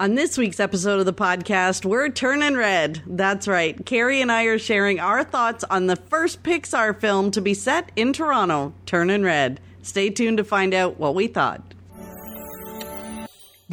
On this week's episode of the podcast, we're turning red. That's right. Carrie and I are sharing our thoughts on the first Pixar film to be set in Toronto, Turning Red. Stay tuned to find out what we thought.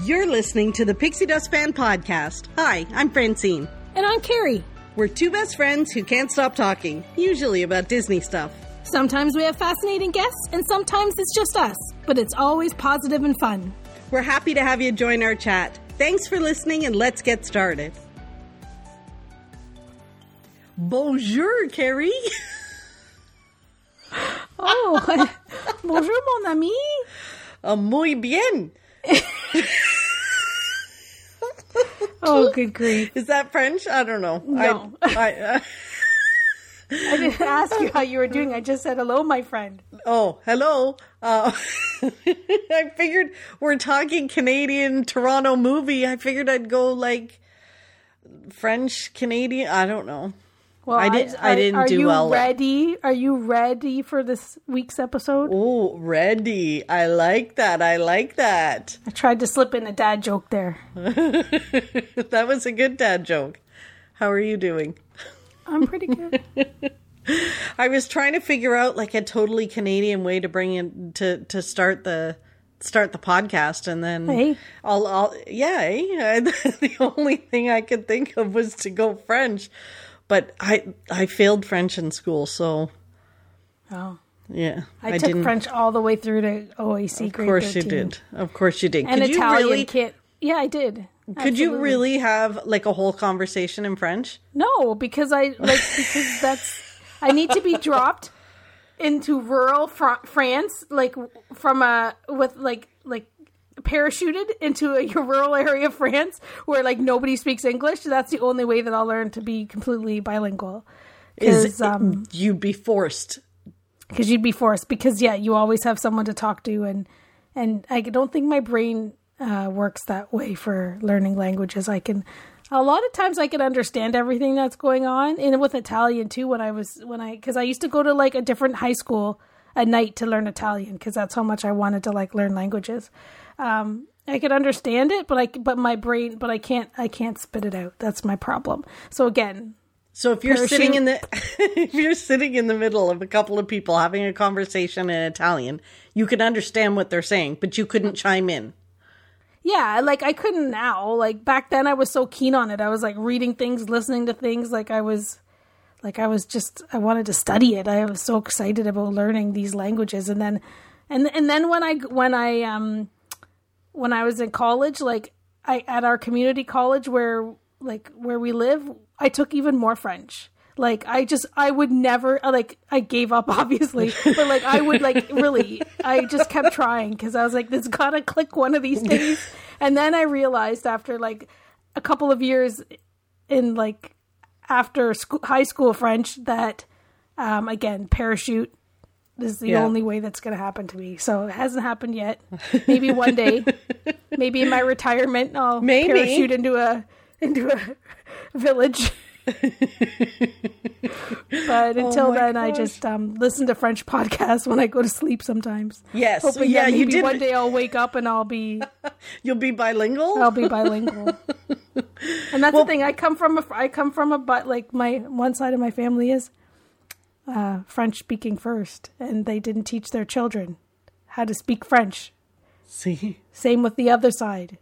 You're listening to the Pixie Dust Fan Podcast. Hi, I'm Francine. And I'm Carrie. We're two best friends who can't stop talking, usually about Disney stuff. Sometimes we have fascinating guests, and sometimes it's just us, but it's always positive and fun. We're happy to have you join our chat. Thanks for listening, and let's get started. Bonjour, Carrie. Oh, bonjour, mon ami. Uh, muy bien. Oh, good grief. Is that French? I don't know. No. I, I, uh, I didn't ask you how you were doing. I just said hello, my friend. oh, hello. Uh, I figured we're talking Canadian Toronto movie. I figured I'd go like French Canadian. I don't know. Well, I did- I didn't are do you well. Ready? Are you ready for this week's episode? Oh, ready. I like that. I like that. I tried to slip in a dad joke there. that was a good dad joke. How are you doing? I'm pretty good. I was trying to figure out like a totally Canadian way to bring in to to start the start the podcast, and then Hey. I'll, I'll yeah. eh? the only thing I could think of was to go French, but I I failed French in school, so Oh, yeah, I, took French all the way through to OAC Of course 13. you did. Of course you did. And could Italian you really? kit. Yeah, I did. Could you really have like a whole conversation in French? No, because I like because that's I need to be dropped into rural Fr- France, like from a with like like parachuted into a rural area of France where like nobody speaks English. That's the only way that I'll learn to be completely bilingual. Is Because um, you'd be forced? because you'd be forced because yeah you always have someone to talk to and and i don't think my brain uh, works that way for learning languages i can a lot of times i can understand everything that's going on and with italian too when i was when i because i used to go to like a different high school at night to learn italian because that's how much i wanted to like learn languages um I could understand it, but I but my brain, but I can't I can't spit it out. That's my problem. So again, So if you're sitting in the if you're sitting in the middle of a couple of people having a conversation in Italian, you can understand what they're saying, but you couldn't chime in. Yeah, like I couldn't now. Like back then I was so keen on it. I was like reading things, listening to things like I was like I was just I wanted to study it. I was so excited about learning these languages and then and and then when I when I um when I was in college, like I at our community college where like where we live, I took even more French. Like I just I would never like I gave up obviously, but like I would like really I just kept trying because I was like this gotta click one of these days. And then I realized after like a couple of years in like after school, high school French that um again parachute is the Yeah. only way that's going to happen to me. So it hasn't happened yet. Maybe one day, maybe in my retirement, I'll Maybe. parachute into a into a village. But until Oh then, I just um, listen to French podcasts when I go to sleep. Sometimes, Yes, hoping yeah, that you maybe did. one day I'll wake up and I'll be You'll be bilingual. I'll be bilingual. and that's the thing. I come from a I come from a but like my one side of my family is uh, French speaking first, and they didn't teach their children how to speak French. See, Same with the other side,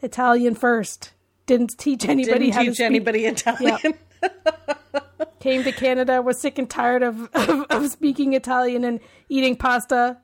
Italian first. Didn't teach anybody didn't how to teach speak. anybody Italian. Came to Canada, was sick and tired of, of of speaking Italian and eating pasta.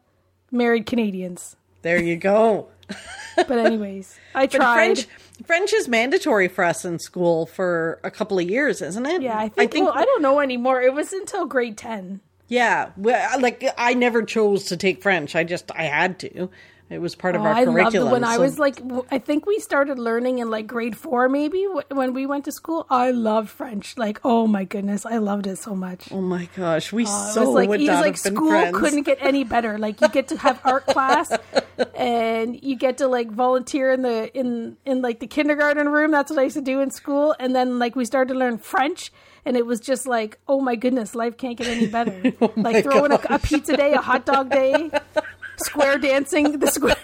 Married Canadians. There you go. But anyways, I tried. French French is mandatory for us in school for a couple of years, isn't it? yeah, I think. well, I don't know anymore. It was until grade ten. yeah. Well, like I never chose to take French. I just I had to. It was part of oh, our Oh, I loved it curriculum. when I was like, I think we started learning in like grade four, maybe when we went to school. I loved French. Like, oh my goodness, I loved it so much. oh my gosh, we oh, It so was like, would not like have been school friends. couldn't get any better. Like, you get to have art class, and you get to like volunteer in the in in like the kindergarten room. That's what I used to do in school. And then like we started to learn French. And it was just like, oh my goodness, life can't get any better. Oh like throwing a, a pizza day, a hot dog day, square dancing, the square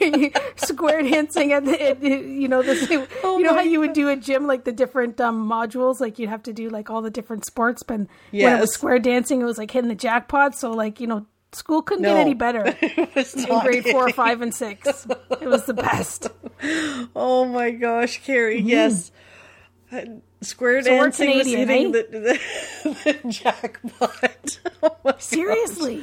square dancing, and you know the Oh you know how you would do a gym like the different um, modules, like you'd have to do like all the different sports. But when it was square dancing, it was like hitting the jackpot. So like you know, school couldn't No. get any better in grade four, five, and six. It was the best. Oh my gosh, Carrie, yes. Uh, Square. So dancing Canadian, hitting the, the, the jackpot. Oh Seriously,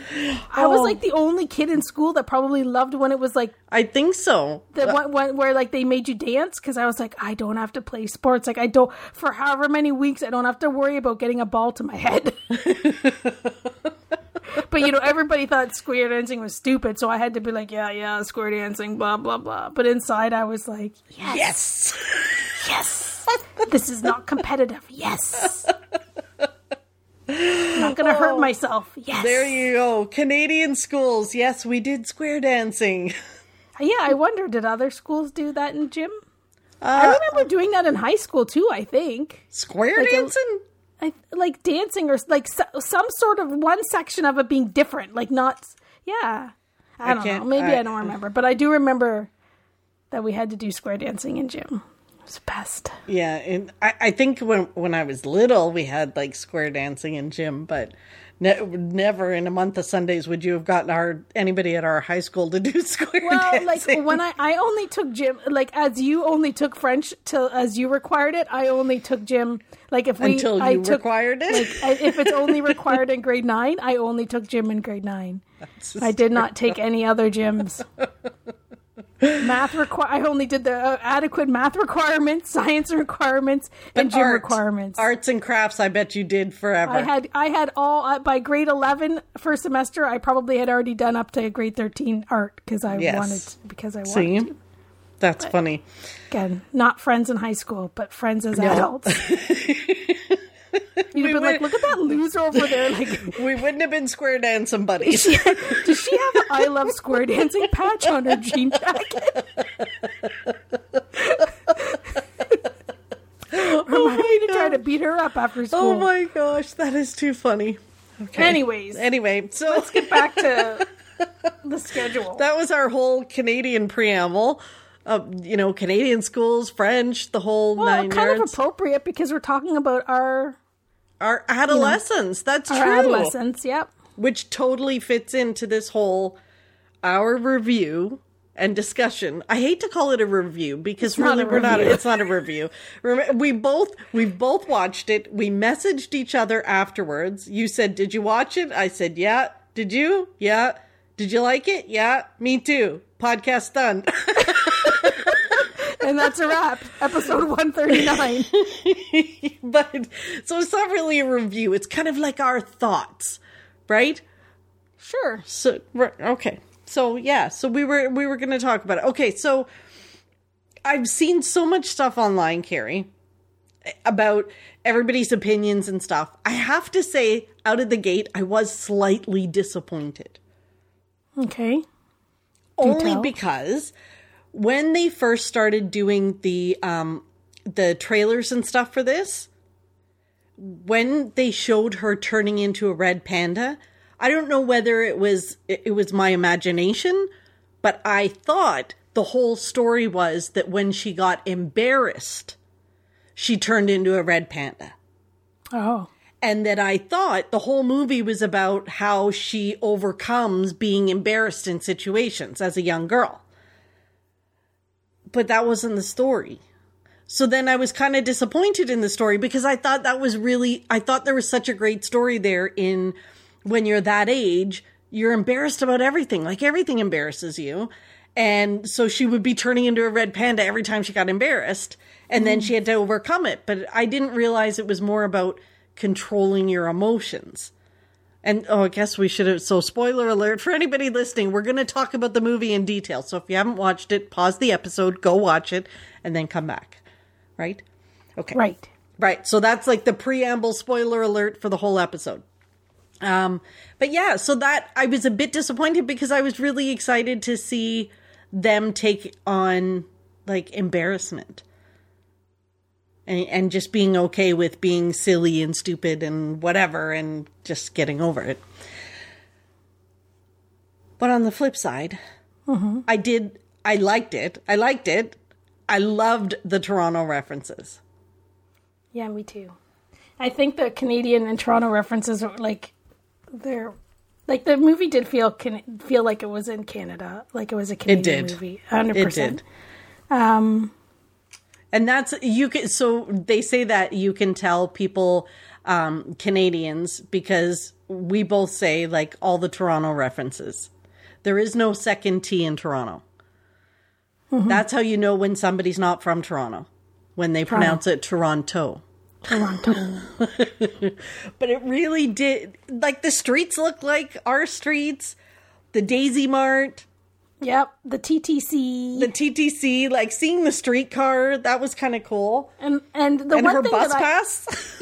I was Oh. like the only kid in school that probably loved when it was like I think so. the one, one where like they made you dance because I was like, I don't have to play sports. Like I don't for however many weeks, I don't have to worry about getting a ball to my head. but you know, everybody thought square dancing was stupid, so I had to be like, yeah, yeah, square dancing, blah blah blah. But inside, I was like, yes, Yes. yes, this is not competitive. Yes, I'm not gonna hurt myself. Yes, Oh. There you go. Canadian schools. Yes, we did square dancing. Yeah, I wonder, did other schools do that in gym? Uh, I remember doing that in high school too. I think. Square Like a- dancing? I like dancing or like so, some sort of one section of it being different, like not. Yeah, I don't know. Maybe I- I, don't remember, but I do remember that we had to do square dancing in gym. It was the best. Yeah, and I, I think when when I was little, we had like square dancing in gym, but ne- never in a month of Sundays would you have gotten our anybody at our high school to do square Well, like when I I only took gym, like as you only took French till as you required it, I only took gym. Like if we Until I took, required it? like if it's only required in grade nine, I only took gym in grade nine. I did not take any other gyms. math require. I only did the uh, adequate math requirements, science requirements, and gym Art- requirements. arts and crafts. I bet you did forever. I had I had all uh, by grade 11 first semester. I probably had already done up to grade thirteen art because I Yes. wanted because I wanted See, to. that's funny. Again, not friends in high school, but friends as adults. You'd have been like, look at that loser over there. Like, We wouldn't have been square dancing buddies. does she have an I love square dancing patch on her jean jacket? or am I going to try to beat her up after school? oh my gosh, that is too funny. Okay. Anyways, Anyway, so let's get back to the schedule. that was our whole Canadian preamble. Uh, you know, Canadian schools, French, the whole well, nine kind yards. of appropriate because we're talking about our, our adolescence. that's our true. adolescence. Yep. Which totally fits into this whole our review and discussion. I hate to call it a review because not really we're not. It's not a review. We both we've both watched it. We messaged each other afterwards. You said, "Did you watch it?" I said, "Yeah." Did you? Yeah. Did you like it? Yeah. Me too. Podcast done. And that's a wrap. Episode 139. but so it's not really a review. It's kind of like our thoughts, right? Sure. So okay. So yeah, so we were we were going to talk about it. Okay, so I've seen so much stuff online, Carrie, about everybody's opinions and stuff. I have to say, out of the gate, I was slightly disappointed. Okay. Only tell. because when they first started doing the um the trailers and stuff for this, when they showed her turning into a red panda, I don't know whether it was it it was my imagination, but I thought the whole story was that when she got embarrassed, she turned into a red panda Oh. and that I thought the whole movie was about how she overcomes being embarrassed in situations as a young girl. But that wasn't the story. So then I was kind of disappointed in the story because I thought that was really, I thought there was such a great story there in when you're that age, you're embarrassed about everything. Like everything embarrasses you. And so she would be turning into a red panda every time she got embarrassed. And then she had to overcome it. But I didn't realize it was more about controlling your emotions. And oh, I guess we should have. So, spoiler alert for anybody listening, we're going to talk about the movie in detail. So, if you haven't watched it, pause the episode, go watch it, and then come back. Right? Okay. Right. Right. So that's like the preamble spoiler alert for the whole episode. Um, but yeah, so that I was a bit disappointed because I was really excited to see them take on like embarrassment and, and just being okay with being silly and stupid and whatever and just getting over it. But on the flip side, I did. I liked it. I liked it. I loved the Toronto references. Yeah, me too. I think the Canadian and Toronto references are like they're like the movie did feel can feel like it was in Canada, like it was a Canadian did. movie, hundred It percent. did. Um, And that's you can. So they say that you can tell people um, Canadians because we both say like all the Toronto references. There is no second T in Toronto. That's how you know when somebody's not from Toronto when they pronounce it Toronto. Toronto. But it really did. Like the streets look like our streets. The Daisy Mart, yep, the TTC, the TTC, like seeing the streetcar, that was kind of cool. and and the And one her thing bus that I, pass.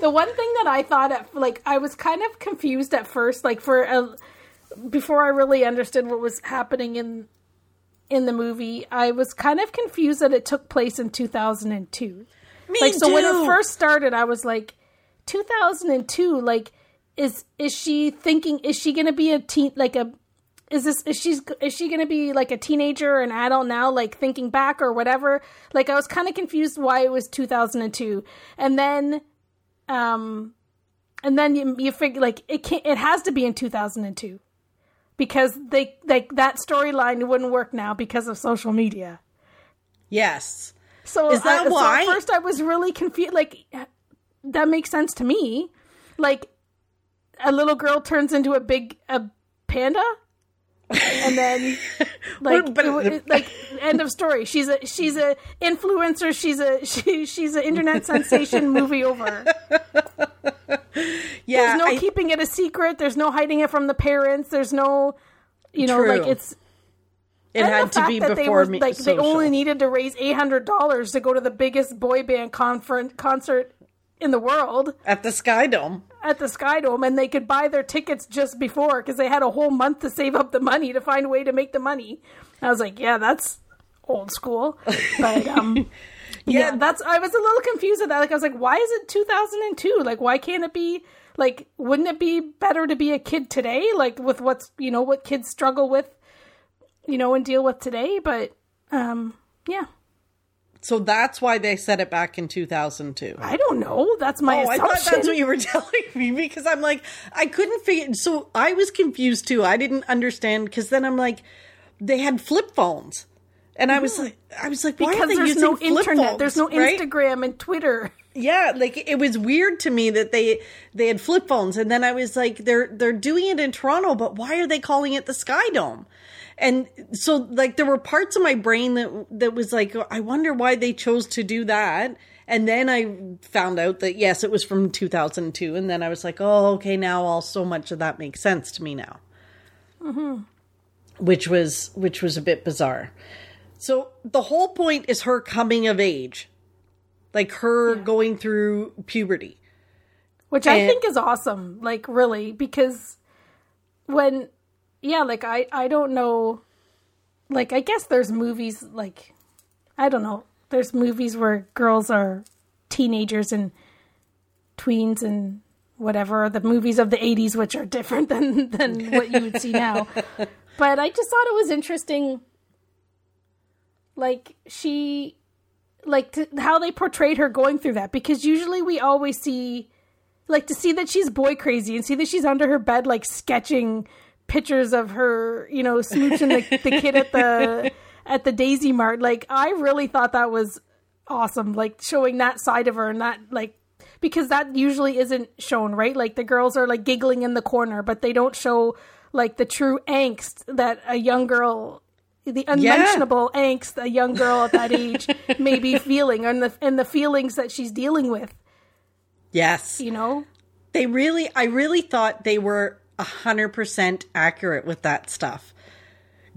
the one thing that I thought at like I was kind of confused at first, like for a, before I really understood what was happening in in the movie, I was kind of confused that it took place in 2002. Me like so when it first started, I was like 2002. Like is is she thinking? Is she gonna be a teen? Like a is this is she's is she gonna be like a teenager or an adult now? Like thinking back or whatever. Like I was kind of confused why it was 2002, and then um and then you, you figure like it can't it has to be in 2002 because they like that storyline wouldn't work now because of social media yes. so Is that I, so why? at first i was really confused like that makes sense to me like a little girl turns into a big a panda and then like but- it- it- like end of story she's a she's a influencer she's a she, she's an internet sensation movie over Yeah. there's no I- keeping it a secret there's no hiding it from the parents there's no you know like it's it had to be before they were me. like social. they only needed to raise eight hundred dollars to go to the biggest boy band conference concert in the world at the Sky Dome. At the Sky Dome, and they could buy their tickets just before because they had a whole month to save up the money to find a way to make the money. I was like, yeah, that's old school, but um. Yeah, that's. I was a little confused at that. Like, I was like, "Why is it 2002? Like, why can't it be like? Wouldn't it be better to be a kid today? Like, with what's you know what kids struggle with, you know, and deal with today? But, um, yeah, So that's why they set it back in 2002. I don't know. That's my Oh, I thought that's what you were telling me because I'm like, I couldn't figure. So I was confused too. I didn't understand because then I'm like, they had flip phones, and I was like, I was like, why are because they there's using no flip internet, phones, there's no right? Instagram and Twitter. Yeah, like it was weird to me that they they had flip phones, and then I was like, they're they're doing it in Toronto, but why are they calling it the Sky Dome? And so, like, there were parts of my brain that that was like, I wonder why they chose to do that. And then I found out that yes, it was from 2002, and then I was like, oh, okay, now all so much of that makes sense to me now. Mm-hmm. Which was which was a bit bizarre. So the whole point is her coming of age like her going through puberty. which I think is awesome. Like really, because when yeah, like I I don't know. Like I guess there's movies like I don't know. There's movies where girls are teenagers and tweens and whatever the movies of the 80s which are different than than what you would see now but i just thought it was interesting like she like to, how they portrayed her going through that because usually we always see like to see that she's boy crazy and see that she's under her bed like sketching pictures of her you know smooching the, the kid at the at the daisy mart. Like i really thought that was awesome like showing that side of her and that like because that usually isn't shown right? Like the girls are like giggling in the corner but they don't show like the true angst that a young girl the unmentionable angst a young girl at that age may be feeling and the and the feelings that she's dealing with. Yes. you know? They really I really thought they were a hundred percent accurate with that stuff.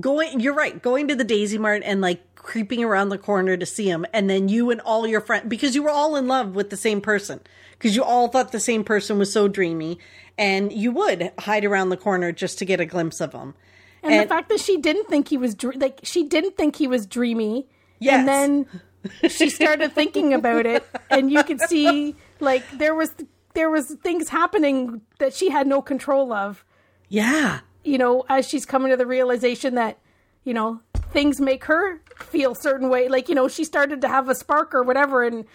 Going you're right, going to the Daisy Mart and like creeping around the corner to see him and then you and all your friends because you were all in love with the same person. Because you all thought the same person was so dreamy and you would hide around the corner just to get a glimpse of him. and, And- the fact that she didn't think he was dr- like she didn't think he was dreamy Yes. and then she started thinking about it and you could see like there was there was things happening that she had no control of Yeah. you know as she's coming to the realization that you know, things make her feel certain way. Like, you know, she started to have a spark or whatever and,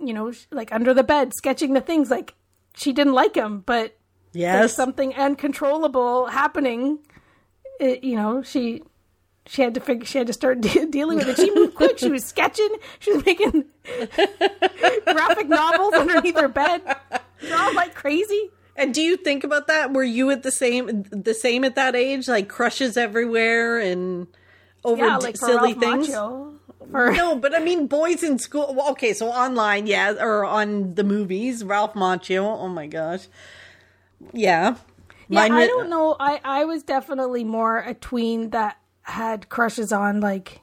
you know, like under the bed, sketching the things like she didn't like him, but yes. there's something uncontrollable happening. It, you know, she she had to figure she had to start de- dealing with it. She moved quick. She was sketching. She was making graphic novels underneath her bed, drawn like crazy. And do you think about that? Were you at the same the same at that age, like crushes everywhere and over Yeah, like silly Ralph things? Macchio. For No, but I mean, boys in school. Well, okay, so online, yeah, or on the movies, Ralph Macchio. Oh my gosh, yeah. yeah, Mine I don't know. I I was definitely more a tween that had crushes on like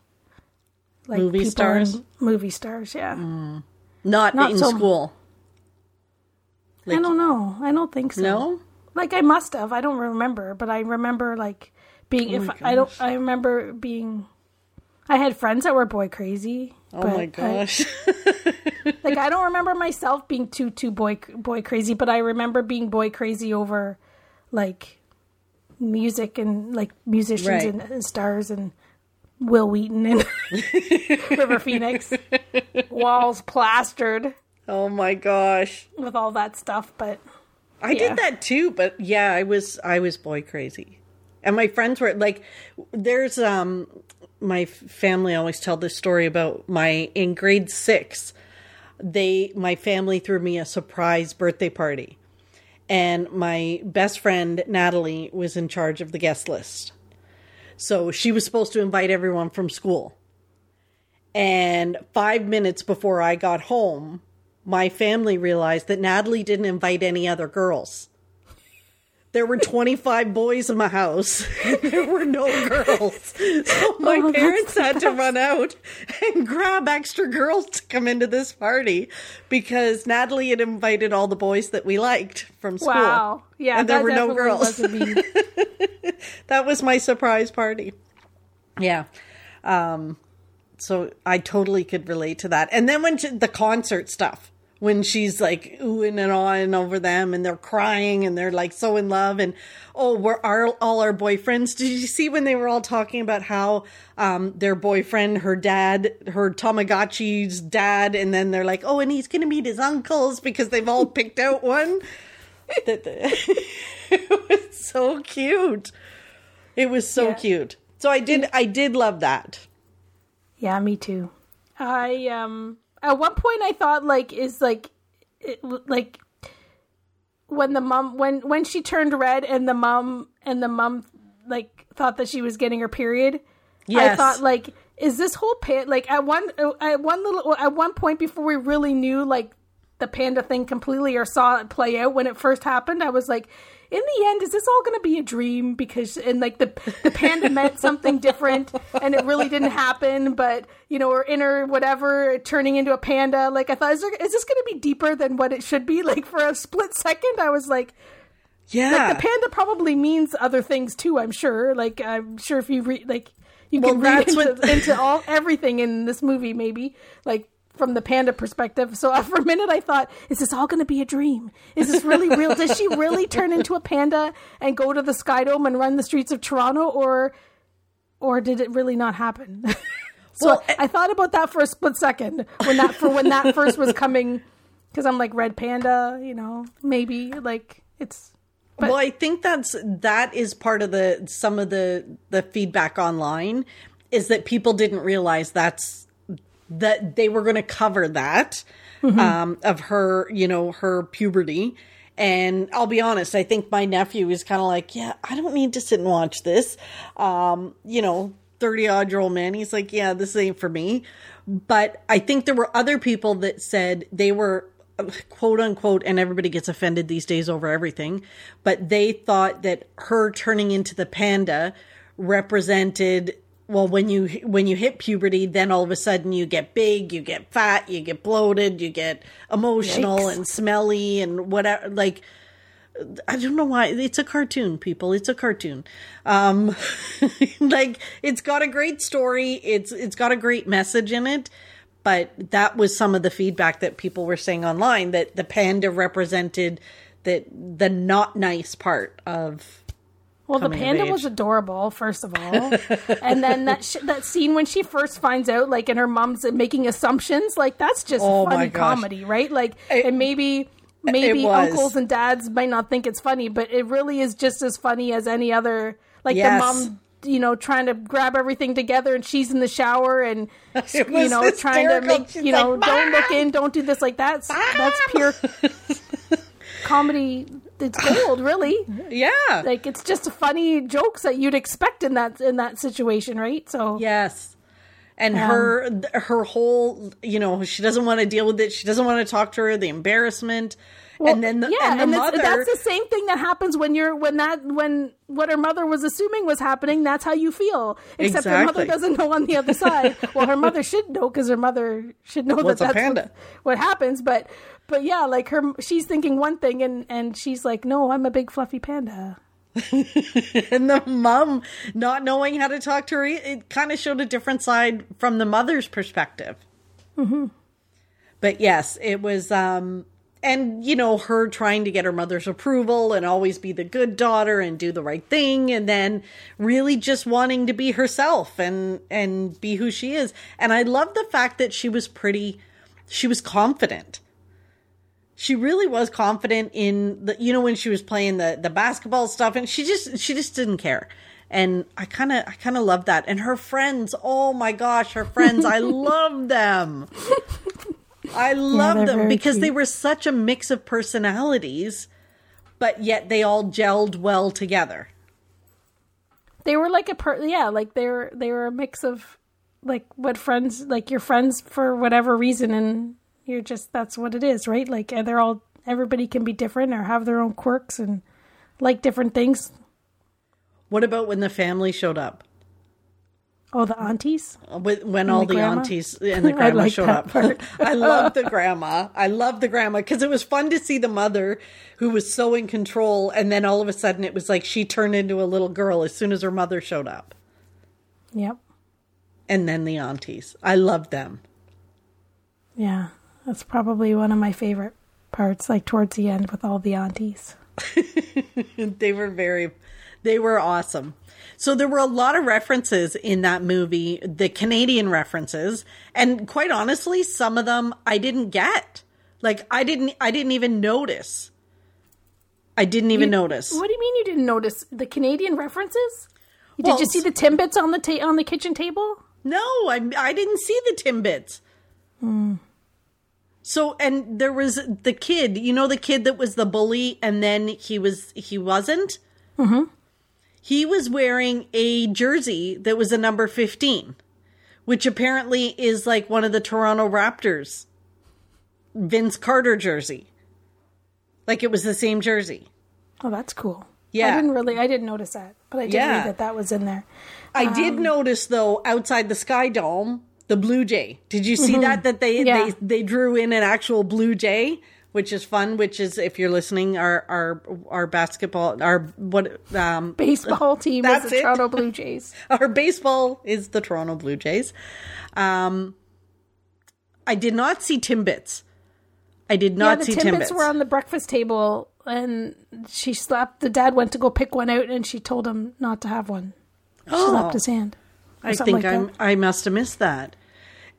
like Movie stars? movie stars. Yeah, mm. Not, not in so- school. I don't know. I don't think so. No. like I must have. I don't remember, but I remember like being. Oh if my I don't. I remember being. I had friends that were boy crazy. Oh my I- gosh. like I don't remember myself being too too boy boy crazy, but I remember being boy crazy over like music and like musicians Right. and, and stars and Wil Wheaton and River Phoenix, walls plastered oh my gosh. with all that stuff. But I Yeah. did that too, but yeah, I was I was boy crazy. And my friends were like there's um my family always tell this story about my in grade 6 they my family threw me a surprise birthday party. And my best friend Natalie was in charge of the guest list. So she was supposed to invite everyone from school. And 5 minutes before I got home, my family realized that Natalie didn't invite any other girls. There were 25 boys in my house. And there were no girls. So my Oh, parents had to run out and grab extra girls to come into this party because Natalie had invited all the boys that we liked from school. wow, yeah, And there were no girls. That was my surprise party. Yeah. Um, so I totally could relate to that. And then when the concert stuff, when she's like oohing and awing over them and they're crying and they're like so in love and oh we're our, all our boyfriends. Did you see when they were all talking about how um, their boyfriend her dad her tamagotchi's dad and then they're like oh and he's gonna meet his uncles because they've all picked out one? That it was so cute. It was so Yeah. cute. So i did i did love that. Yeah, me too. I um at one point I thought like is like it, like when the mom when when she turned red and the mom and the mom like thought that she was getting her period. Yes. I thought like is this whole pan like at one at one little at one point before we really knew like the panda thing completely or saw it play out when it first happened i was like in the end is this all going to be a dream? Because and like the the panda meant something different and it really didn't happen but you know or inner whatever turning into a panda. Like i thought is, there, is this going to be deeper than what it should be? Like for a split second i was like yeah. like the panda probably means other things too i'm sure. Like i'm sure if you read like you Well, can read into, what- into all everything in this movie maybe. Like from the panda perspective. So for a minute i thought is this all going to be a dream? Is this really real? Does she really turn into a panda and go to the sky dome and run the streets of toronto or or did it really not happen? So Well, I, thought about that for a split second when that for when that first was coming because i'm like red panda you know maybe like it's well i think that's that is part of the some of the the feedback online is that people didn't realize that's that they were going to cover that um of her you know her puberty. And i'll be honest i think my nephew is kind of like yeah i don't need to sit and watch this. Um you know 30 odd year old man he's like yeah this ain't for me. But i think there were other people that said they were quote unquote and everybody gets offended these days over everything but they thought that her turning into the panda represented well when you when you hit puberty then all of a sudden you get big you get fat you get bloated you get emotional Yikes. and smelly and whatever like I don't know why it's a cartoon, people. It's a cartoon. Um, like it's got a great story. It's it's got a great message in it. But that was some of the feedback that people were saying online that the panda represented that the not nice part of Well, the panda was adorable, first of all, and then that sh- that scene when she first finds out, like, and her mom's making assumptions, like that's just Oh funny comedy, right? Like, It- and maybe maybe uncles and dads might not think it's funny, but it really is just as funny as any other. Like Yes. the mom, you know, trying to grab everything together, and she's in the shower, and you know, trying to make She's you know, like, don't look in, don't do this, like that's that's pure comedy. It's gold, really. yeah. Like it's just funny jokes that you'd expect in that in that situation, right? So Yes. And um, her her whole, you know, she doesn't want to deal with it. She doesn't want to talk to her. The embarrassment, and then the, yeah, and the and, mother. that's, the same thing that happens when you're when that when what her mother was assuming was happening. That's how you feel, except her mother doesn't know on the other side. well, her mother should know because her mother should know a that that's panda? What, what happens. But but yeah, like her, she's thinking one thing, and and she's like, no, I'm a big fluffy panda. and the mom not knowing how to talk to her. It kind of showed a different side from the mother's perspective. But yes, it was. um and you know her trying to get her mother's approval and always be the good daughter and do the right thing and then really just wanting to be herself and and be who she is. And i love the fact that she was pretty she was confident. She really was confident in the you know when she was playing the the basketball stuff and she just she just didn't care. And i kind of i kind of love that. And her friends oh my gosh her friends i love them i love they're them because they were such a mix of personalities but yet they all gelled well together They were like a per yeah, like they were they were a mix of like what friends like your friends for whatever reason and you're just that's what it is, right? Like and they're all everybody can be different or have their own quirks and like different things. what about when the family showed up Oh, the aunties? With- when all the the, aunties and the grandma like showed up. I love the grandma. I love the grandma because it was fun to see the mother who was so in control, and then all of a sudden it was like she turned into a little girl as soon as her mother showed up. Yep. And then the aunties. I loved them. Yeah. That's probably one of my favorite parts, like towards the end with all the aunties. they were very they were awesome so there were a lot of references in that movie the canadian references and quite honestly some of them i didn't get. Like i didn't i didn't even notice. I didn't even notice. What do you mean you didn't notice? The Canadian references? Did Well, you see the Timbits on the ta- on the kitchen table? no i i didn't see the timbits. So and there was the kid you know the kid that was the bully and then he was he wasn't? Mm-hmm. He was wearing a jersey that was a number 15 which apparently is like one of the toronto raptors vince carter jersey like it was the same jersey Oh, that's cool. Yeah. I didn't really, I didn't notice that, but I did Yeah. read that that was in there. I did notice though outside the Sky Dome the blue jay. Did you see that that they Mm-hmm. Yeah. they they drew in an actual blue jay, which is fun. Which is if you're listening, our our our basketball our what um Baseball team is the it. Toronto Blue Jays. our baseball is the Toronto Blue Jays. Um, I did not see Timbits. I did not the see Timbits Timbits. were on the breakfast table, and she slapped. The dad went to go pick one out, and she told him not to have one. She slapped his hand. I think like I'm. I must have missed that.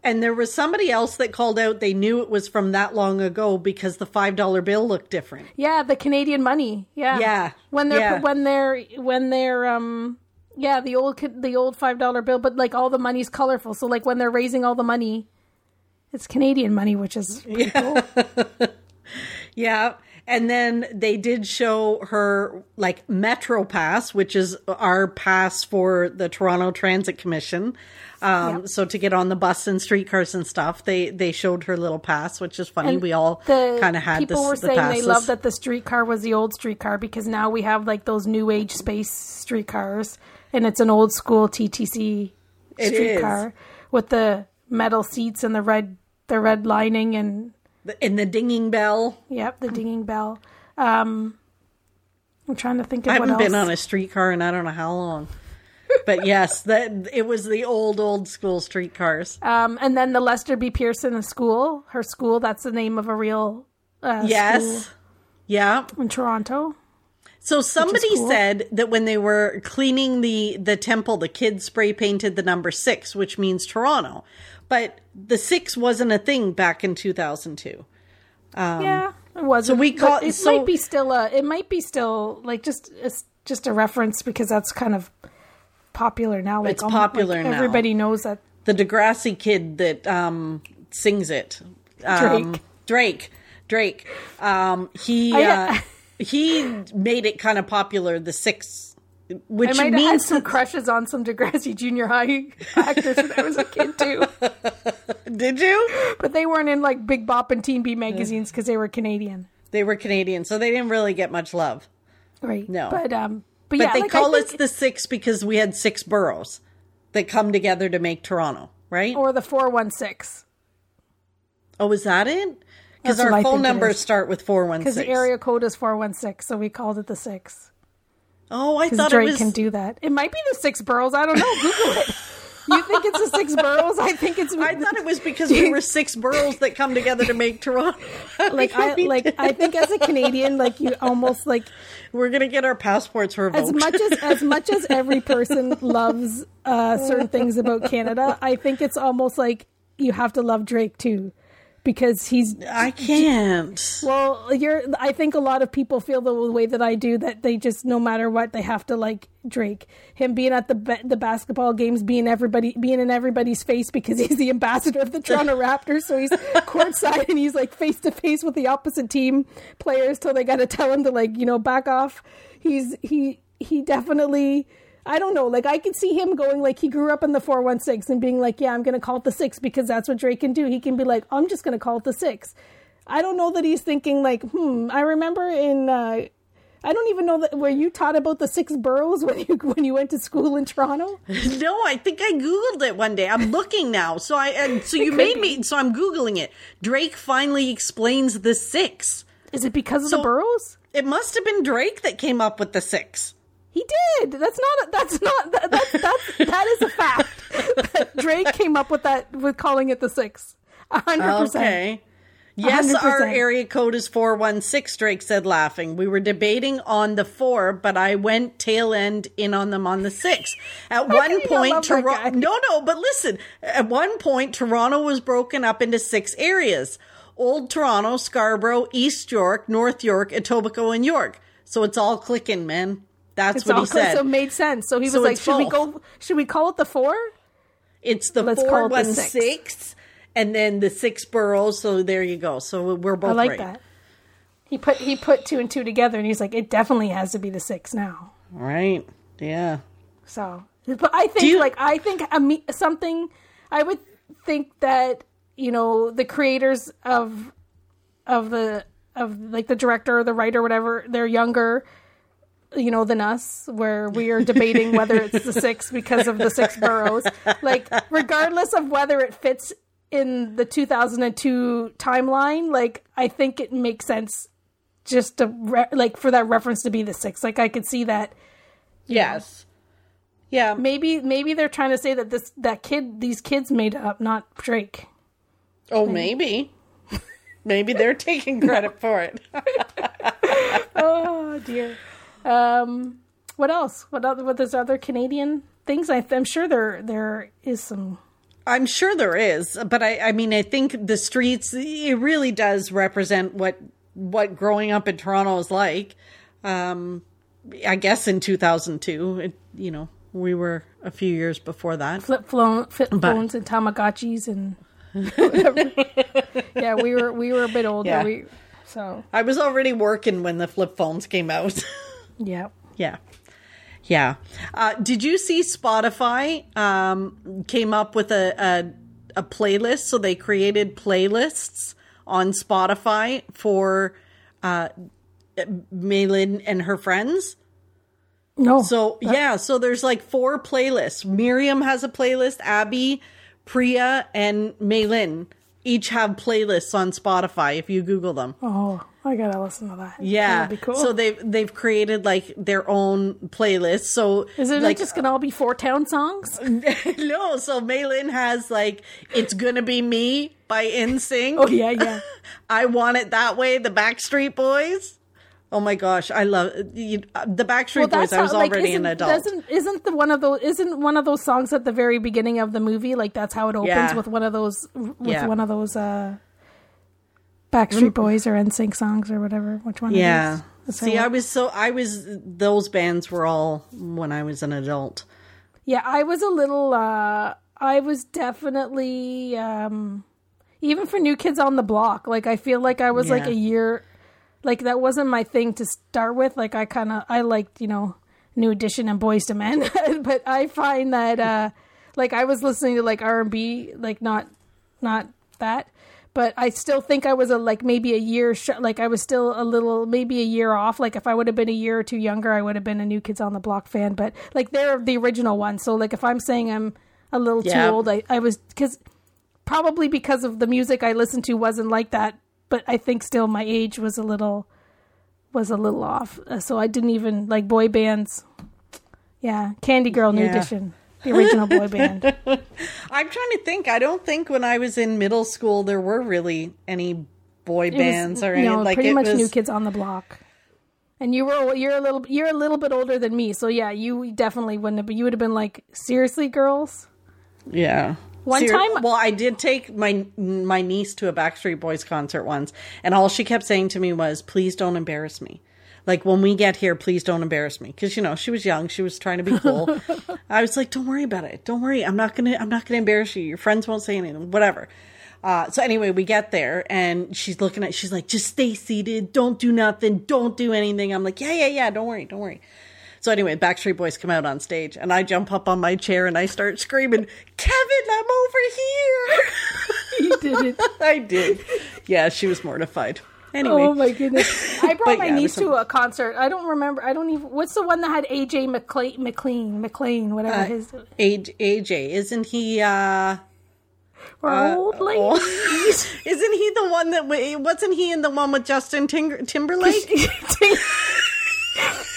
And there was somebody else that called out they knew it was from that long ago because the $5 bill looked different. Yeah, the Canadian money. Yeah, Yeah, When they're yeah. when they're when they're um yeah the old the old five dollar bill, but like all the money's colorful. So like when they're raising all the money, it's Canadian money, which is pretty cool. Yeah. And then they did show her like Metro Pass, which is our pass for the Toronto Transit Commission. Um, Yep. So to get on the bus and streetcars and stuff, they they showed her little pass, which is funny. And we all kind of had people this, were the saying passes. they love that the streetcar was the old streetcar because now we have like those new age space streetcars and it's an old school TTC streetcar with the metal seats and the red the red lining and in the dinging bell. yep the dinging bell. Um, I'm trying to think of I haven't else. been on a streetcar in I don't know how long. But yes, that it was the old old school streetcars. Um, and then the Lester B. Pearson school, her school, that's the name of a real uh, yes. Yeah. in Toronto. So somebody cool. said that when they were cleaning the the temple, the kids spray painted the number six, which means Toronto. But the six wasn't a thing back in 2002. yeah, it was. Um, so we call- it so- might be still a. It might be still like just it's just a reference because that's kind of popular now. Like It's almo- like, popular now. Everybody knows that. The Degrassi kid that um, sings it, um, Drake, Drake. Um, he uh, he made it kind of popular. The six, which I might have had means some crushes on some Degrassi Junior High actors when I was a kid too, did you? but they weren't in like Big Bop and Teen Beat magazines because they were Canadian, They were Canadian, so they didn't really get much love. right? No. but um, but, But yeah, they like, call us the six because we had six boroughs that come together to make Toronto, right? or the 416. Oh, is that it? Because our phone numbers start with four one because the area code is four one six, so we called it the six. Oh, I thought it was. can do that. It might be the six boroughs. I don't know. Google it. You think it's the six boroughs? I think it's. I thought it was because we were six boroughs that come together to make Toronto. like I like I think as a Canadian, like you almost like we're gonna get our passports revoked. as much as as much as every person loves uh, certain things about Canada, I think it's almost like you have to love Drake too, because he's I can't. well. You're. I think a lot of people feel the way that I do that they just no matter what they have to like Drake. Him being at the the basketball games, being everybody being in everybody's face because he's the ambassador of the Toronto Raptors, so he's courtside and he's like face to face with the opposite team players till they got to tell him to like you know back off. He's he he definitely. I don't know. Like I could see him going like he grew up in the four one six and being like, yeah, I'm gonna call it the six because that's what Drake can do. He can be like, I'm just gonna call it the six. I don't know that he's thinking like, hmm. I remember in. Uh, I don't even know that where you taught about the six boroughs when you when you went to school in Toronto. No, I think I googled it one day. I'm looking now. So I and so you made be. me. So I'm googling it. Drake finally explains the six. Is it because of the boroughs? It must have been Drake that came up with the six. He did. That's not. That's not. That, that's that's that is a fact. That Drake came up with that with calling it the six. A hundred percent. Okay. Yes, our 100%. area code is 416, Drake said, laughing. We were debating on the four, but I went tail end in on them on the six. At one point, Toronto. No, no, but listen. At one point, Toronto was broken up into six areas Old Toronto, Scarborough, East York, North York, Etobicoke, and York. So it's all clicking, man. That's It's what he said. so it made sense. So he So was like, it's "Should we go? Should we call it the four? it's the Let's call it the 416 and then the six boroughs. So there you go. So we're both I like right. that." He put he put two and two together, and he's like, "It definitely has to be the six now." Right. Yeah. So, but I think you- like I think a me- something I would think that you know the creators of of the of like the director or the writer whatever they're younger you know than us where we are debating whether it's the six because of the six boroughs like regardless of whether it fits in the 2002 timeline like i think it makes sense just to re- like for that reference to be the six like i could see that Yes. Yeah. maybe maybe they're trying to say that this that kid these kids made up not drake Oh, maybe. maybe they're taking credit for it. oh dear um what else what other what there's other canadian things I, i'm sure there there is some I'm sure there is, but I, I mean, I think the streets, it really does represent what, what growing up in Toronto is like. Um, I guess in 2002, it, you know, we were a few years before that. flip phone flip phones and tamagotchis and yeah we were we were a bit older Yeah. we so I was already working when the flip phones came out. yeah Yeah. Yeah. Uh, did you see Spotify um, came up with a, a a playlist? So they created playlists on Spotify for uh, Meilin and her friends. no So yeah, so there's like four playlists. Miriam has a playlist. Abby, Priya, and Meilin each have playlists on Spotify. If you Google them. oh i gotta listen to that Yeah. That'd be cool So they've they've created like their own playlist. So is it like just gonna all be four town songs no, so Meilin has like It's Gonna Be Me by NSYNC. oh yeah yeah I Want It That Way, the Backstreet Boys. Oh my gosh, I love you, uh, the Backstreet Boys. I was like, already an adult. Doesn't, isn't the one of those isn't one of those songs at the very beginning of the movie like that's how it opens Yeah. with one of those with Yeah. one of those uh Backstreet Boys or NSYNC songs or whatever. Which one? Yeah. See, I was so I was those bands were all when I was an adult. Yeah, I was a little uh I was definitely um even for New Kids on the Block, like I feel like I was like a year like that wasn't my thing to start with. Like I kind of I liked, you know, New Edition and Boyz II Men, but I find that uh like I was listening to like R&B, like not not that but I still think I was a like maybe a year sh- like I was still a little maybe a year off. Like if I would have been a year or two younger, I would have been a New Kids on the Block fan. But like they're the original one, so like if I'm saying I'm a little Yeah. too old, I I was because probably because of the music I listened to wasn't like that. But I think still my age was a little was a little off, Uh, so I didn't even like boy bands. Yeah, Candy Girl, New Yeah. Edition, the original boy band. I'm trying to think. I don't think when I was in middle school there were really any boy was, bands or you any know, like pretty much was. new kids on the block. And you were you're a little you're a little bit older than me, so yeah, you definitely wouldn't have. But you would have been like, seriously, girls. Yeah. One time- well, I did take my my niece to a Backstreet Boys concert once, and all she kept saying to me was, "Please don't embarrass me." Like when we get here, please don't embarrass me, because you know she was young, she was trying to be cool. I was like, "Don't worry about it. Don't worry. I'm not gonna. I'm not gonna embarrass you. Your friends won't say anything. Whatever." Uh, so anyway, we get there and she's looking at. She's like, "Just stay seated. Don't do nothing. Don't do anything." I'm like, "Yeah, yeah, yeah. Don't worry. Don't worry." So anyway, Backstreet Boys come out on stage, and I jump up on my chair and I start screaming, "Kevin, I'm over here!" You did it. I did. Yeah, she was mortified. Anyway, Oh my goodness! I brought my yeah, niece to a concert. I don't remember. I don't even. What's the one that had AJ McLean, McLean, McLean, whatever Uh, his AJ, AJ, isn't he? uh or old lady. Isn't he the one that wasn't he in the one with Justin Ting- Timberlake?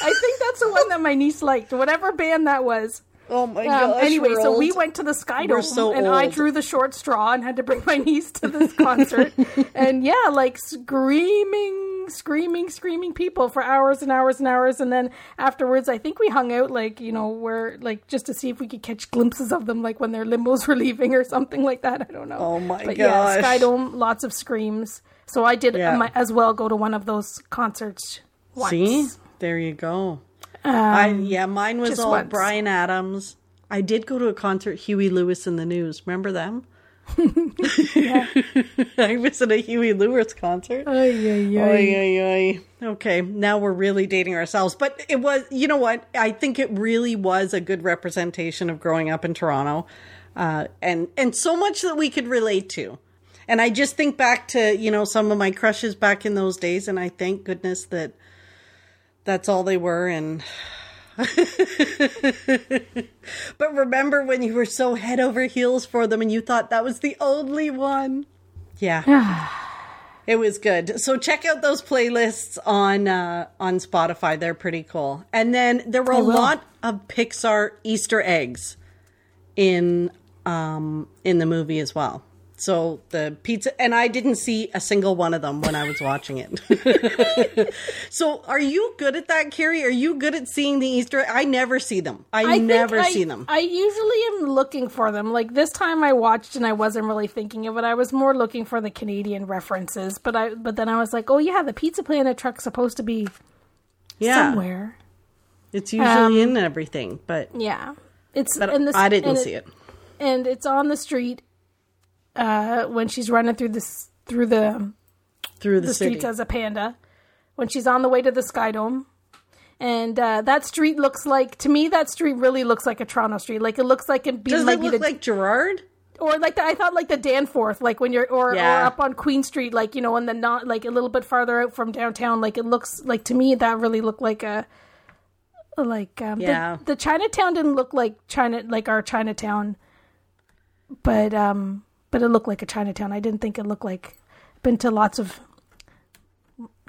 I think that's the one that my niece liked. Whatever band that was. Oh my Um, gosh! anyway, so we went to the SkyDome, so and I drew the short straw and had to bring my niece to this concert. and yeah, like screaming, screaming, screaming people for hours and hours and hours. And then afterwards, I think we hung out, like you know, where like just to see if we could catch glimpses of them, like when their limos were leaving or something like that. I don't know. Oh my but Yeah, gosh. SkyDome, lots of screams. So I did Yeah. as well go to one of those concerts. Once. See, there you go. I yeah, mine was all once. Bryan Adams. I did go to a concert, Huey Lewis and the News. Remember them? I was at a Huey Lewis concert. Ay. Oy, oy, oy. Okay, now we're really dating ourselves. But it was, you know what? I think it really was a good representation of growing up in Toronto, uh, and and so much that we could relate to. And I just think back to you know some of my crushes back in those days, and I thank goodness that that's all they were. And but remember when you were so head over heels for them, and you thought that was the only one. Yeah. It was good. So check out those playlists on uh, on Spotify. They're pretty cool. And then there were a will. lot of Pixar Easter eggs in um, in the movie as well. So the pizza, and I didn't see a single one of them when I was watching it. so are you good at that, Carrie? Are you good at seeing the Easter? I never see them. I, I never I- see them. I usually am looking for them. Like this time I watched and I wasn't really thinking of it. I was more looking for the Canadian references. But I but then I was like, oh yeah, the Pizza Planet truck's supposed to be yeah, somewhere. it's usually Um, in everything, but, Yeah. It's but this, I didn't see it. And it's on the street uh when she's running through this through the through the, the streets as a panda when she's on the way to the SkyDome. And uh, that street looks like to me that street really looks like a Toronto street. Like it looks like it be, Does might it be look the like Gerrard? or like the, I thought like the Danforth, like when you're or, Yeah. or up on Queen Street, like you know, and then not like a little bit farther out from downtown. Like it looks like to me that really looked like a like um, Yeah. the, the Chinatown didn't look like China like our Chinatown, but um, but it looked like a Chinatown. I didn't think it looked like I've been to lots of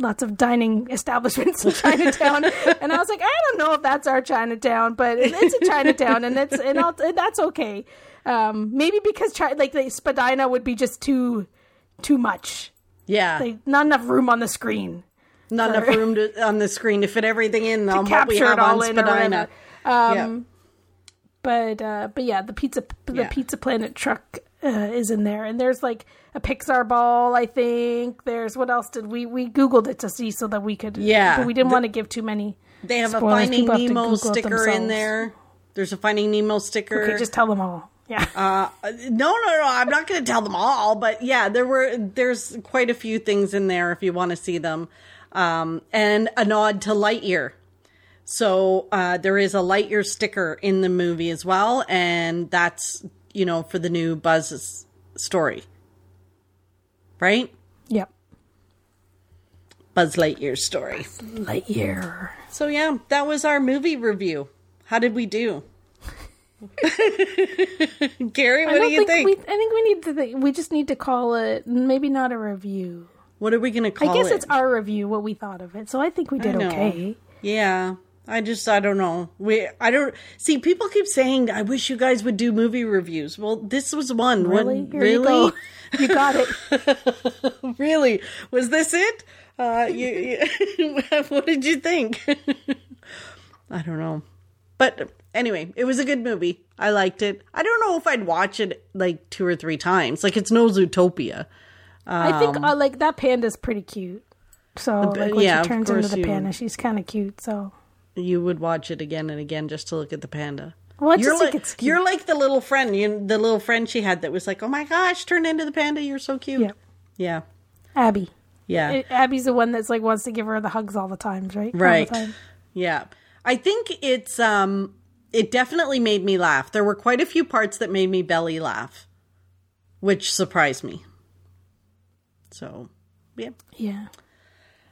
lots of dining establishments in Chinatown, and I was like, I don't know if that's our Chinatown, but it's a Chinatown, and it's and, I'll, and that's okay. Um, maybe because Chi- like the Spadina would be just too too much, Yeah. like not enough room on the screen. not for- enough room to, on the screen to fit everything in on what we capture have on Spadina. whatever. yeah. Um, but uh, but yeah, the pizza the Yeah. Pizza Planet truck uh, is in there, and there's like a Pixar ball. I think there's what else did we we googled it to see so that we could Yeah. but we didn't The- want to give too many. They have spoilers. a Finding People Nemo sticker in there. There's a Finding Nemo sticker. Okay, just tell them all. Yeah. Uh, no, no, no. I'm not going to tell them all, but yeah, there were there's quite a few things in there if you want to see them, um, and a nod to Lightyear. So uh, there is a Lightyear sticker in the movie as well, and that's you know for the new Buzz story, right? yep. Buzz Lightyear story. Lightyear. So yeah, that was our movie review. How did we do? Carrie, what do you think, think? we. I think we need to. Think, we just need to call it maybe not a review. What are we going to call it? I guess it? it's our review, what we thought of it. So I think we did okay. Yeah. I just I don't know. We I don't see people keep saying I wish you guys would do movie reviews. Well, this was one. Really? Here really? you go. You got it. really? Was this it? Uh you, you what did you think? I don't know. But anyway, it was a good movie. I liked it. I don't know if I'd watch it like two or three times. Like it's no Zootopia. I think uh, like that panda's pretty cute. So like when yeah, she turns into the panda, she's kind of cute. So You would watch it again and again just to look at the panda. well, I you're just like think it's cute. you're like the little friend, you the little friend she had that was like, "Oh my gosh, turn into the panda! You're so cute." Yeah. yeah, Abby. yeah, Uh, Abby's the one that's like wants to give her the hugs all the times, right? Right, time. yeah. I think it's um, it definitely made me laugh. There were quite a few parts that made me belly laugh, which surprised me. So, yeah. Yeah.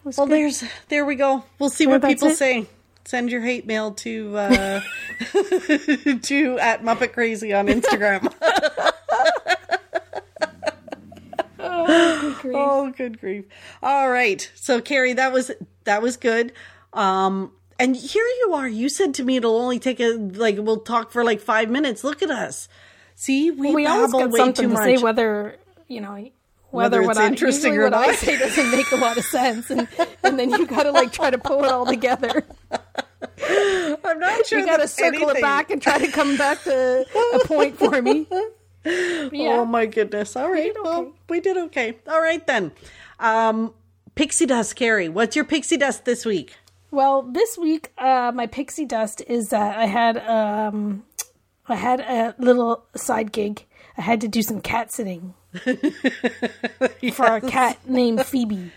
It Well, good. there's there we go. We'll see Well, what people it. say. Send your hate mail to uh, to at Muppet Crazy on Instagram. oh, good grief! All right, so Carrie, that was that was good. Um, and here you are. You said to me it'll only take a like we'll talk for like five minutes. Look at us. See, we, we always got something to much. say whether you know Whether whether, it's what I, interesting or what I not. say doesn't make a lot of sense, and and then you got to like try to pull it all together. I'm not sure. You got to circle anything. it back and try to come back to a point for me. Yeah. Oh my goodness. All right. did Well, okay. we did okay. All right then. Um Pixie Dust, Carrie. What's your pixie dust this week? Well, this week, uh, my pixie dust is that I had um, I had a little side gig. I had to do some cat sitting for a cat named Phoebe.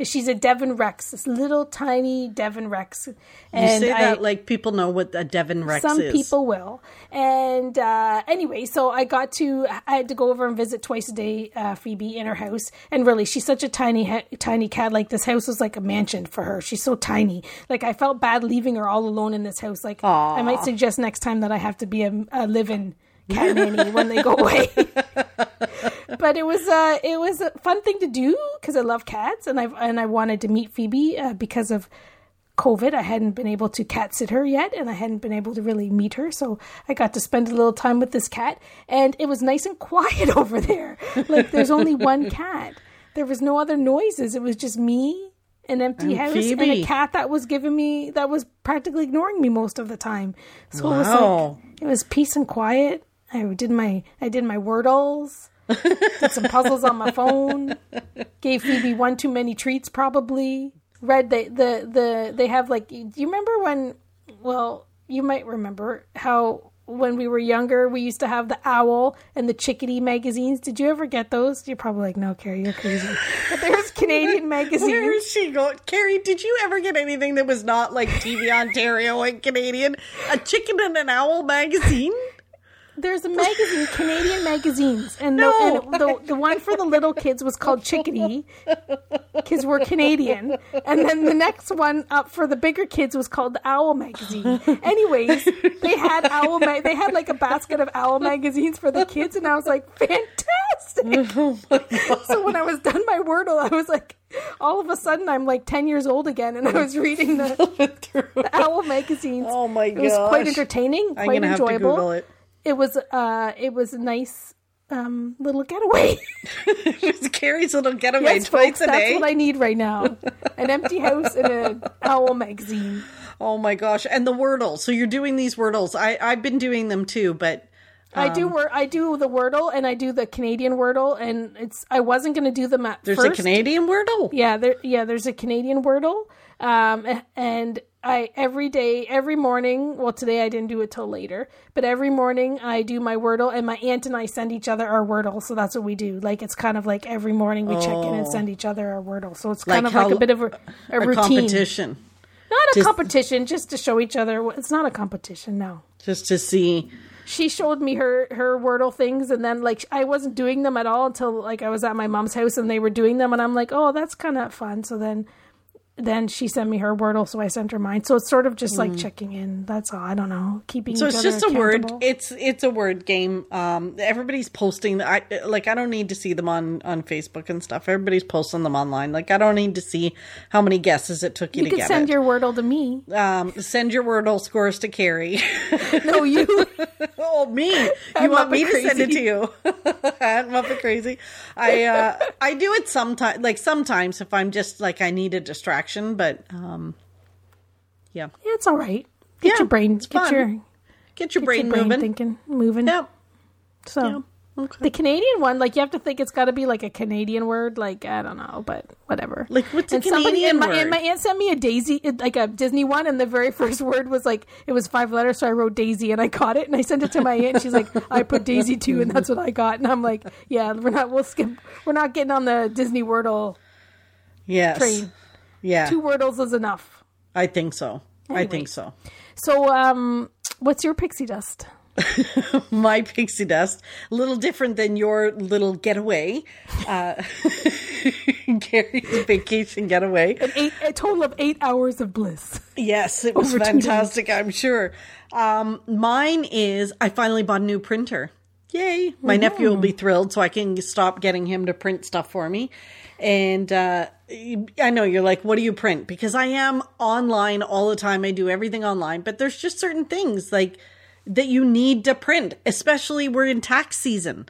She's a Devon Rex, this little tiny Devon Rex. You And say I, that like people know what a Devon Rex some is. people will. And uh, anyway, so I got to, I had to go over and visit twice a day uh, Phoebe in her house. And really, she's such a tiny, tiny cat. Like this house was like a mansion for her. She's so tiny. Like I felt bad leaving her all alone in this house. Like I might suggest next time that I have to be a, a live-in cat nanny when they go away. but it was uh it was a fun thing to do because I love cats and I and I wanted to meet Phoebe uh, because of COVID. I hadn't been able to cat sit her yet, and I hadn't been able to really meet her. So I got to spend a little time with this cat, and it was nice and quiet over there. Like there's only one cat. There was no other noises. It was just me, an empty And house, and a cat that was giving me that was practically ignoring me most of the time. So it was like it was peace and quiet. I did my I did my wordles. did some puzzles on my phone. Gave Phoebe one too many treats, probably. Read the the the they have like. Do you remember when? Well, you might remember how when we were younger we used to have the owl and the chickadee magazines. Did you ever get those? You're probably like, no, Carrie, you're crazy. But there's Canadian magazines. Where is she going? Carrie, did you ever get anything that was not like TV Ontario and Canadian? A chicken and an owl magazine? There's a magazine, Canadian magazines, and, the, and the the one for the little kids was called Chickadee, because we're Canadian, and then the next one up for the bigger kids was called the Owl magazine. Anyways, they had owl ma- they had like a basket of owl magazines for the kids, and I was like, fantastic. Oh so when I was done my Wordle, I was like, all of a sudden I'm like ten years old again, and I was reading the, the owl magazines. Oh my god. It was quite entertaining, I'm quite gonna have to enjoyable it. was uh it was a nice um little getaway. It's Carrie's little getaway yes, twice folks, a that's day. what I need right now. an empty house and an owl magazine. Oh my gosh! And the Wordle. So you're doing these Wordles. I I've been doing them too, but I do wor- I do the Wordle and I do the Canadian Wordle, and it's I wasn't going to do them at there's first. a Canadian Wordle. Yeah, there. Yeah, there's a Canadian Wordle, um, and I every day, every morning. Well, today I didn't do it till later, but every morning I do my Wordle, and my aunt and I send each other our Wordle. So that's what we do. Like it's kind of like every morning we check in and oh. send each other our Wordle. So it's kind Like of like a bit of a, a, A routine, competition, not a Just- competition, just to show each other. It's not a competition, no just to see. she showed me her her wordle things and then like i wasn't doing them at all until like i was at my mom's house and they were doing them and i'm like oh that's kind of fun so then then she sent me her wordle so i sent her mine so it's sort of just like checking in that's all i don't know keeping So it's just a word. It's it's a word game. Um, everybody's posting. I like. I don't need to see them on on Facebook and stuff. Everybody's posting them online. Like I don't need to see how many guesses it took you, you to can get send it. your wordle to me um, send your Wordle scores to Carrie. no you oh, me! You I'm want me Muppet to send it to you? I'm crazy. I uh, I do it sometimes. Like sometimes if I'm just like I need a distraction, but um, yeah, yeah, it's all right get Yeah, your brain get fun. your, get your get your brain, brain moving. thinking moving Yep. so Yeah. Okay. the Canadian one, like you have to think it's got to be like a Canadian word, like I don't know, but whatever. Like, what's a and somebody Canadian and my, word? and my aunt sent me a Daisy, like a Disney one, and the very first word was like it was five letters, so I wrote Daisy, and I caught it, and I sent it to my aunt, and she's like, I put Daisy too, and that's what I got, and I'm like, yeah, we're not, we'll skip, we're not getting on the Disney Wordle Yes. train. Yeah. Two Wordles is enough. I think so. I think so. So, um, what's your pixie dust? My pixie dust, a little different than your little getaway. Uh, Carrie's vacation getaway. Eight, a total of eight hours of bliss. Yes, it was Over fantastic, I'm sure. Um, mine is I finally bought a new printer. Yay. My nephew will be thrilled so I can stop getting him to print stuff for me. And uh, I know you're like, what do you print? Because I am online all the time. I do everything online, but there's just certain things like that you need to print, especially we're in tax season.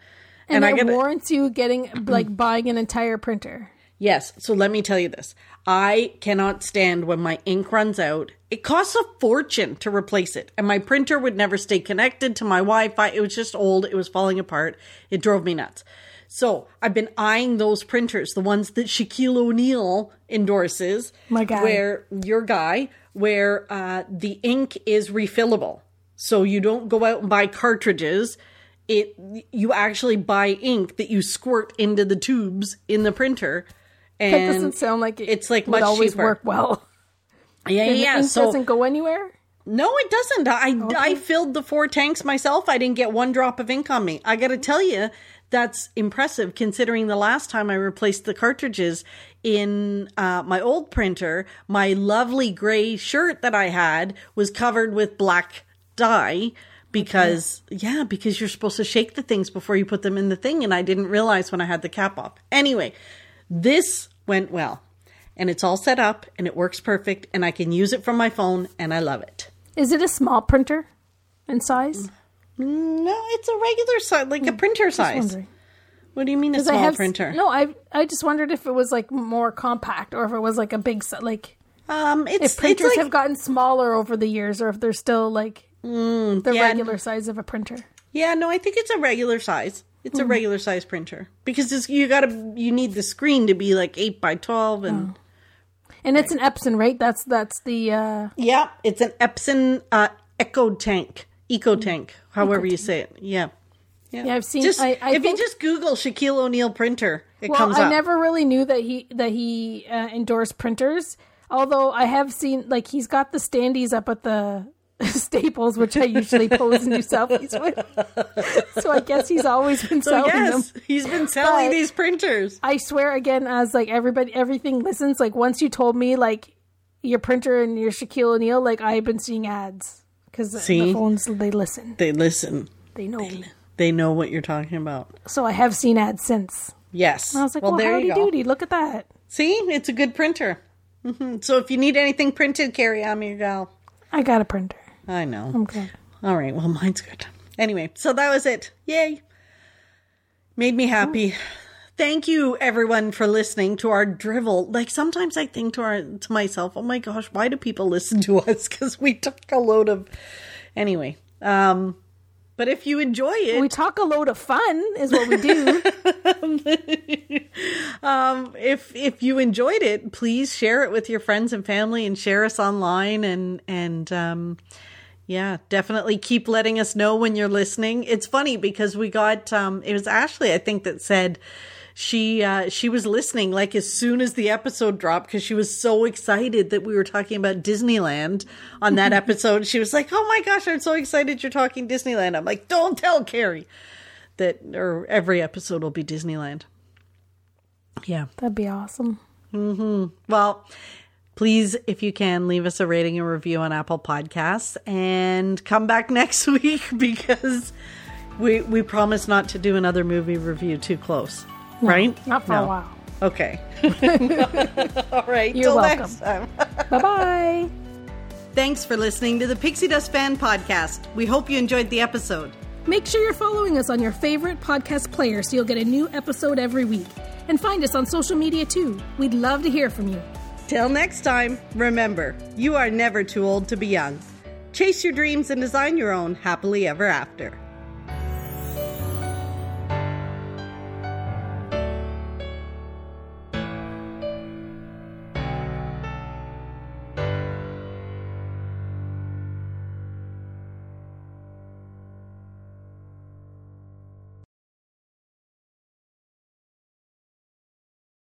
And, I that gotta- warrants you getting like buying an entire printer. Yes. So let me tell you this. I cannot stand when my ink runs out. It costs a fortune to replace it. And my printer would never stay connected to my Wi Fi. It was just old. It was falling apart. It drove me nuts. So I've been eyeing those printers, the ones that Shaquille O'Neal endorses. My guy. Where your guy, where uh, the ink is refillable. So you don't go out and buy cartridges. It you actually buy ink that you squirt into the tubes in the printer. And That doesn't sound like it it's like would much always cheaper. work well. yeah, And yeah. So doesn't go anywhere. no, it doesn't. I I filled the four tanks myself. I didn't get one drop of ink on me. I got to tell you, that's impressive considering the last time I replaced the cartridges in uh, my old printer, my lovely gray shirt that I had was covered with black dye because yeah, because you're supposed to shake the things before you put them in the thing and I didn't realize when I had the cap off. Anyway, this went well. And it's all set up and it works perfect and I can use it from my phone and I love it. Is it a small printer in size? No, it's a regular size, like a printer size. What do you mean a small I have printer? no. I I just wondered if it was like more compact or if it was like a big like um, it's, if it's printers like, have gotten smaller over the years or if they're still like the Mm, yeah. regular size of a printer. yeah, no, I think it's a regular size. It's a Hmm. regular size printer because it's, you gotta, you need the screen to be like eight by twelve, and And it's an Epson, right? That's that's the uh yeah, it's an Epson uh, Echo Tank, EcoTank, however you say it. Yeah, yeah. I've seen. just I, I if think, you just Google Shaquille O'Neal printer, it well, comes up. I never really knew that he that he uh, endorsed printers. Although I have seen like he's got the standees up at the Staples, which I usually pose and do selfies with. so I guess he's always been so selling yes, them. he's been selling But- these printers. I swear again, as like everybody, everything listens. Like once you told me like your printer and your Shaquille O'Neal, like I've been seeing ads because the phones they listen, They listen. they know me. They know what you're talking about. So I have seen ads since. Yes. I was like, well, well, there howdy you go. doody, look at that. See, it's a good printer. hmm So if you need anything printed, Carrie, I'm your gal. I got a printer. I know. I'm. All right. Well, mine's good. Anyway, so that was it. Yay. Made me happy. Thank you everyone for listening to our drivel. Like sometimes I think to our to myself, "Oh my gosh, why do people listen to us cuz we talk a load of Anyway, um but if you enjoy it, we talk a load of fun is what we do. um, if if you enjoyed it, please share it with your friends and family and share us online and and um, yeah, definitely keep letting us know when you're listening. It's funny because we got um it was Ashley I think that said she uh she was listening like as soon as the episode dropped because she was so excited that we were talking about Disneyland on that episode. She was like, "Oh my gosh, I'm so excited you're talking Disneyland." I'm like, "Don't tell Carrie that or every episode will be Disneyland." Yeah. That'd be awesome. Well, please, if you can, leave us a rating and review on Apple Podcasts and come back next week because we we promise not to do another movie review too close. Right? Not for No. a while. Okay. All right. You're till welcome. next time. Bye bye. Thanks for listening to the Pixie Dust Fan Podcast. We hope you enjoyed the episode. Make sure you're following us on your favorite podcast player so you'll get a new episode every week. And find us on social media too. We'd love to hear from you. Till next time, remember, you are never too old to be young. Chase your dreams and design your own happily ever after.